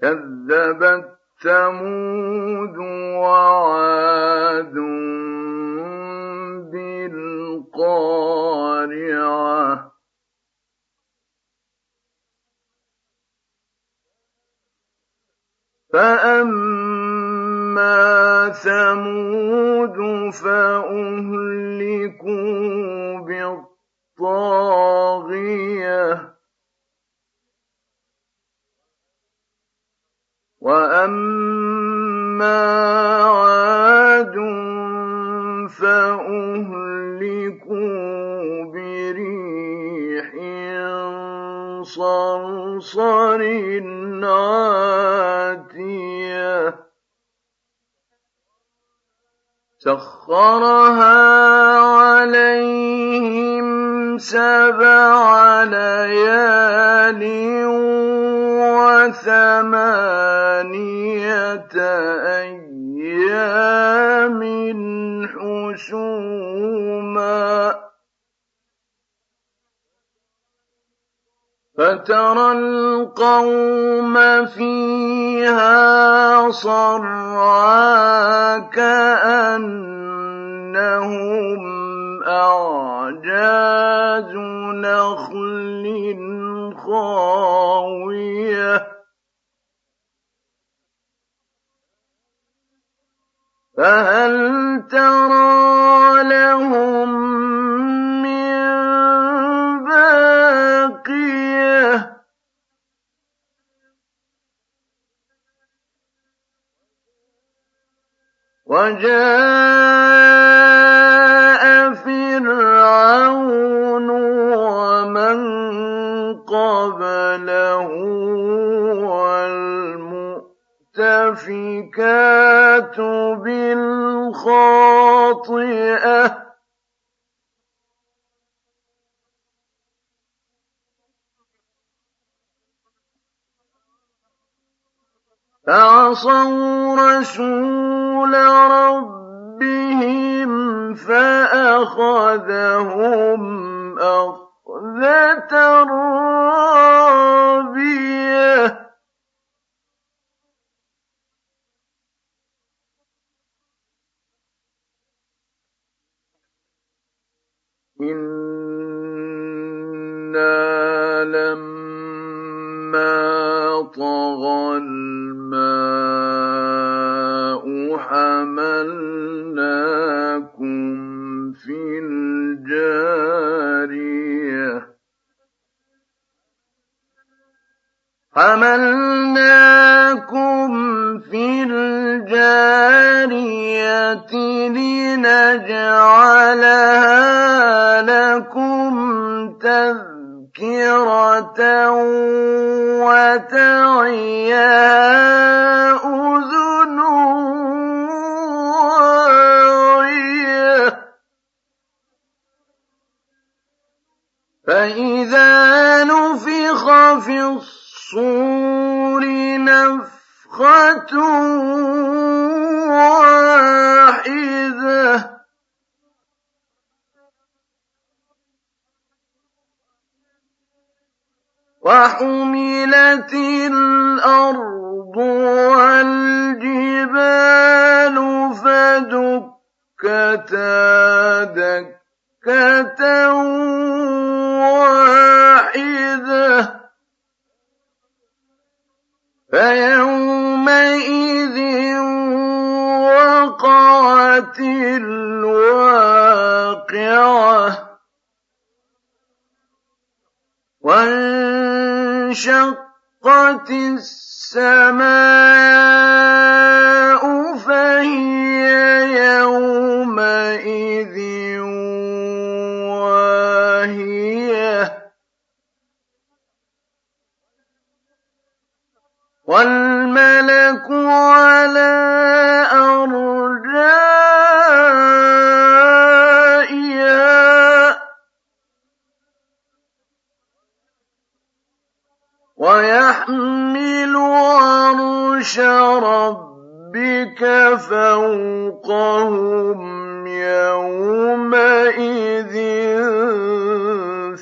كذبت ثمود وعاد بالقارعة. فأما ثمود فأهلكوا بالطاغية. وأما عاد فأهلكوا بريح صرصر عاتية سخرها عليهم سبع ليال وثمانية أيام حسوما. فترى القوم فيها صرعا كأنهم فهل ترى لهم من باقية؟ وجاء والمؤتفكات بالخاطئة فعصوا رسول ربهم فأخذهم أخذة رابية طغى الماء حملناكم في الجارية حملناكم في الجارية لنجعلها لكم تذكرة وتعيها أذن واعية فإذا نفخ في الصور نفخة واحدة وحملت الأرض والجبال فدكتا دكة واحدة. فيومئذ وقعت الواقعة. انشقت السماء فهي يومئذ واهية. والملك على وَيَحْمِلُ عَرْشَ رَبِّكَ فَوْقَهُمْ يَوْمَئِذٍ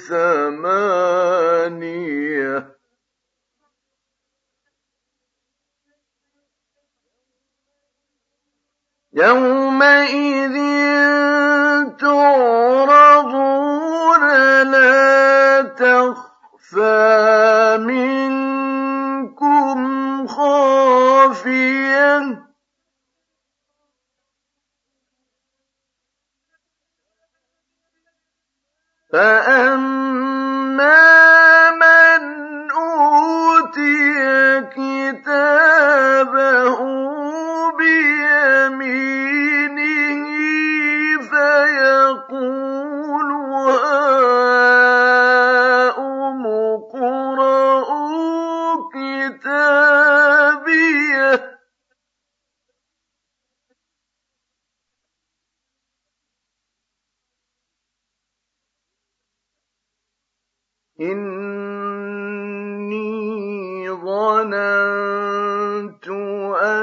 ثَمَانِيَةٌ. يَوْمَئِذٍ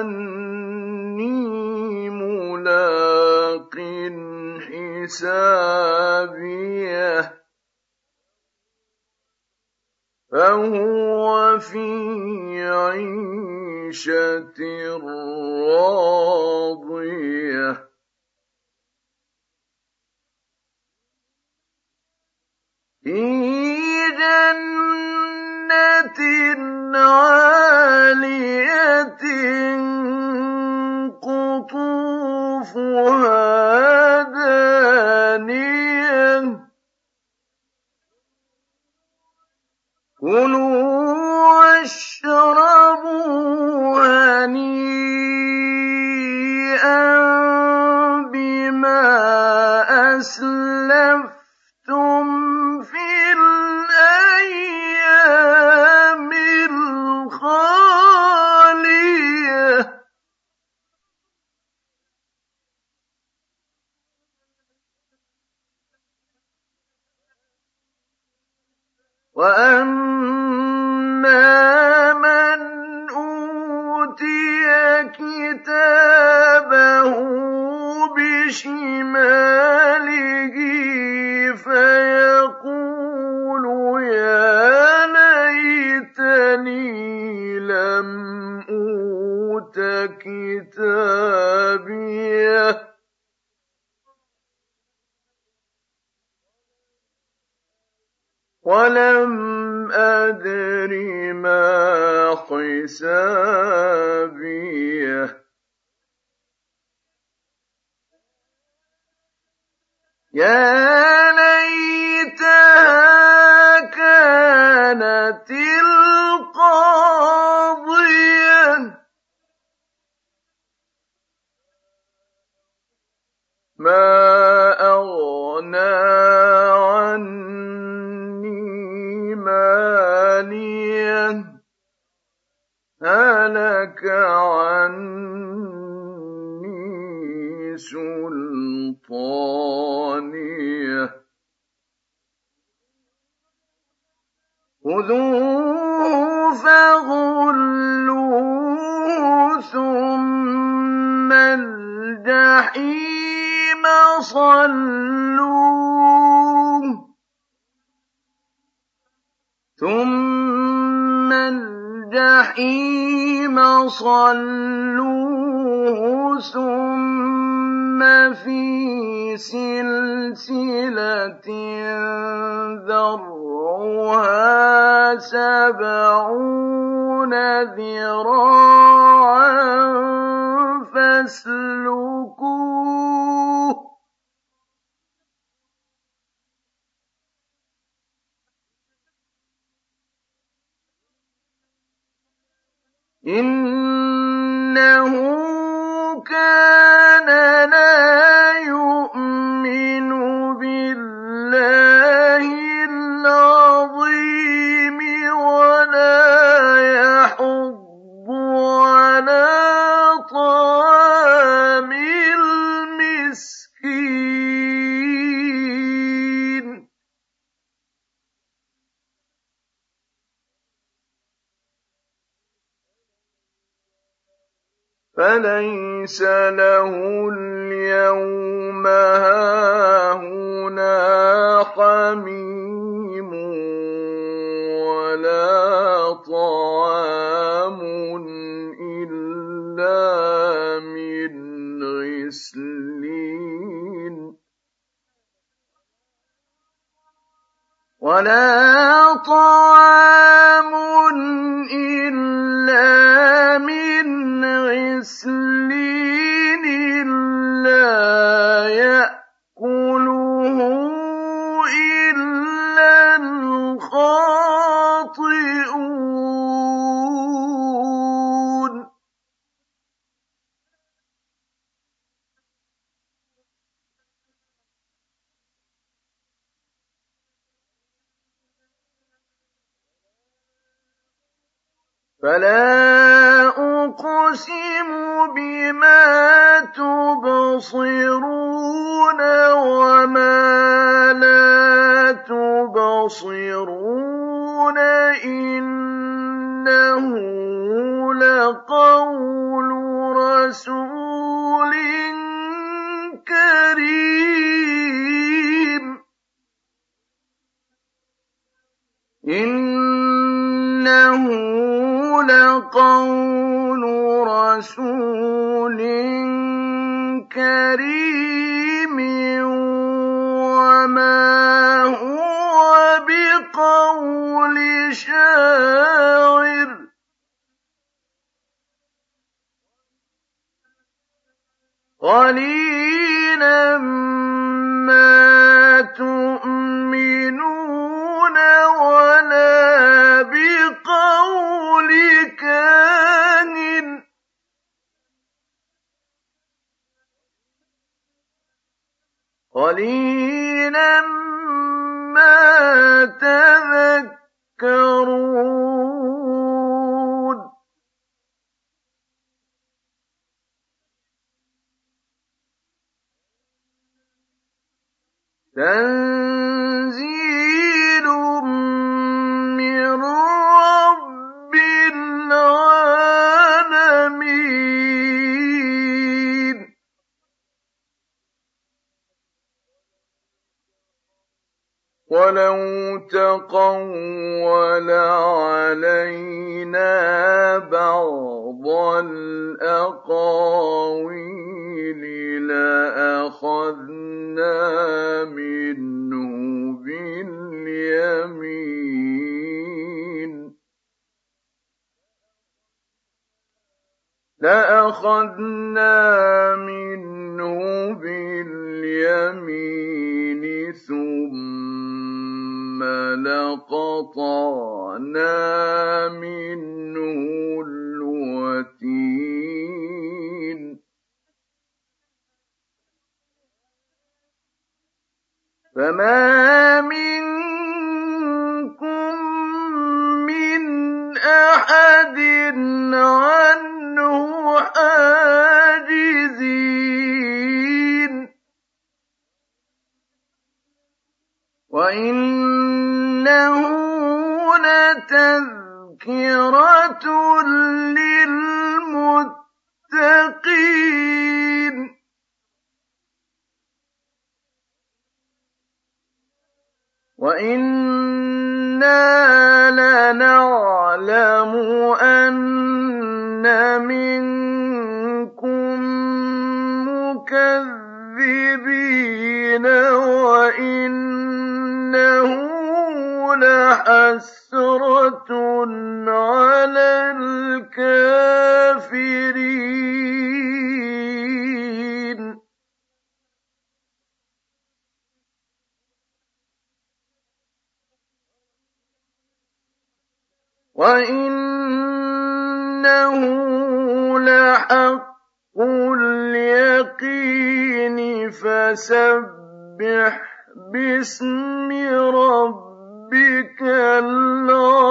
أَنِّي مُلَاقٍ حِسَابِيَهْ فَهُوَ فِي عِيشَةٍ رَّاضِيَةٍ فِي جَنَّةٍ عَالِيَةٍ وَأَمَّا وَلَمْ أَدْرِ مَا حِسَابِيَهْ يَا لَيْتَهَا كَانَتِ خُذُوهُ فَغُلُّوهُ ثُمَّ الْجَحِيمَ صَلُّوهُ ثُمَّ الْجَحِيمَ صَلُّوهُ ثُمَّ فِي سِلْسِلَةٍ ذَرْعُهَا سَبْعُونَ ذِرَاعًا فَاسْلُكُوهُ إِنَّهُ كَانَ لَا فليس له اليوم هاهنا حميم ولا طعام إلا من غسلين. ولا طعام إلا من غسلين. فلا أقسم بما تبصرون وما لا تبصرون إنه لقول رسول كريم إنه لقول رسول كريم وما هو بقول شاعر. قليلا ما تؤمنون ولا قليلا لأخذنا منه باليمين ثم لقطعنا منه الوتين. فما منكم من أحد عنه وإنه لتذكرة للمتقين وإنا لنعلم أن منكم مكذبين وإنه لحسرة على الكافرين. وإنه لحق اليقين فسبح باسم ربك العظيم.